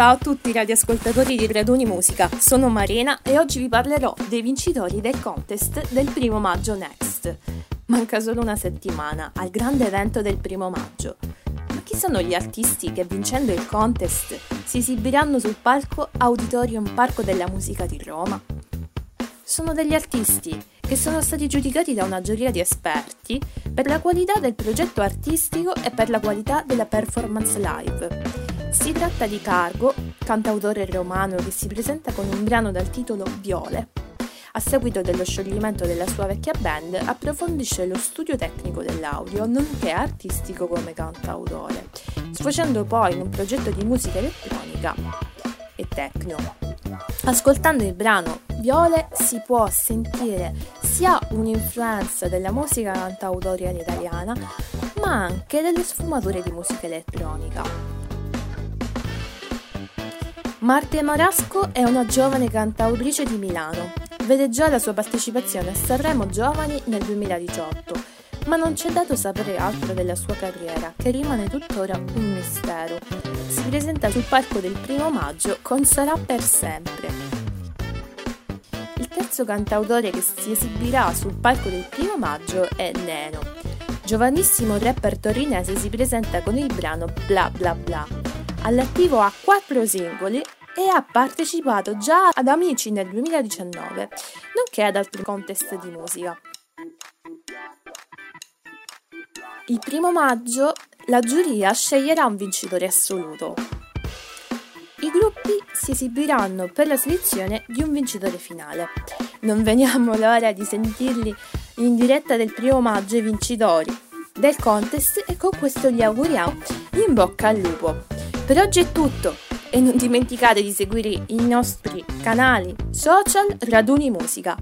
Ciao a tutti i radioascoltatori di Raduni Musica, sono Marina e oggi vi parlerò dei vincitori del contest del primo maggio Next. Manca solo una settimana al grande evento del primo maggio. Ma chi sono gli artisti che vincendo il contest si esibiranno sul palco Auditorium Parco della Musica di Roma? Sono degli artisti che sono stati giudicati da una giuria di esperti per la qualità del progetto artistico e per la qualità della performance live. Si tratta di Cargo, cantautore romano che si presenta con un brano dal titolo Viole. A seguito dello scioglimento della sua vecchia band, approfondisce lo studio tecnico dell'audio, nonché artistico come cantautore, sfociando poi in un progetto di musica elettronica e techno. Ascoltando il brano Viole si può sentire sia un'influenza della musica cantautoriale italiana, ma anche delle sfumature di musica elettronica. Marte Marasco è una giovane cantautrice di Milano. Vede già la sua partecipazione a Sanremo Giovani nel 2018, ma non c'è dato sapere altro della sua carriera, che rimane tuttora un mistero. Si presenta sul palco del primo maggio con Sarà per sempre. Il terzo cantautore che si esibirà sul palco del primo maggio è Neno. Giovanissimo rapper torinese si presenta con il brano Bla Bla Bla all'attivo ha quattro singoli e ha partecipato già ad Amici nel 2019, nonché ad altri contest di musica. Il primo maggio la giuria sceglierà un vincitore assoluto. I gruppi si esibiranno per la selezione di un vincitore finale. Non veniamo l'ora di sentirli in diretta del primo maggio i vincitori del contest e con questo gli auguriamo in bocca al lupo. Per oggi è tutto e non dimenticate di seguire i nostri canali social Raduni Musica.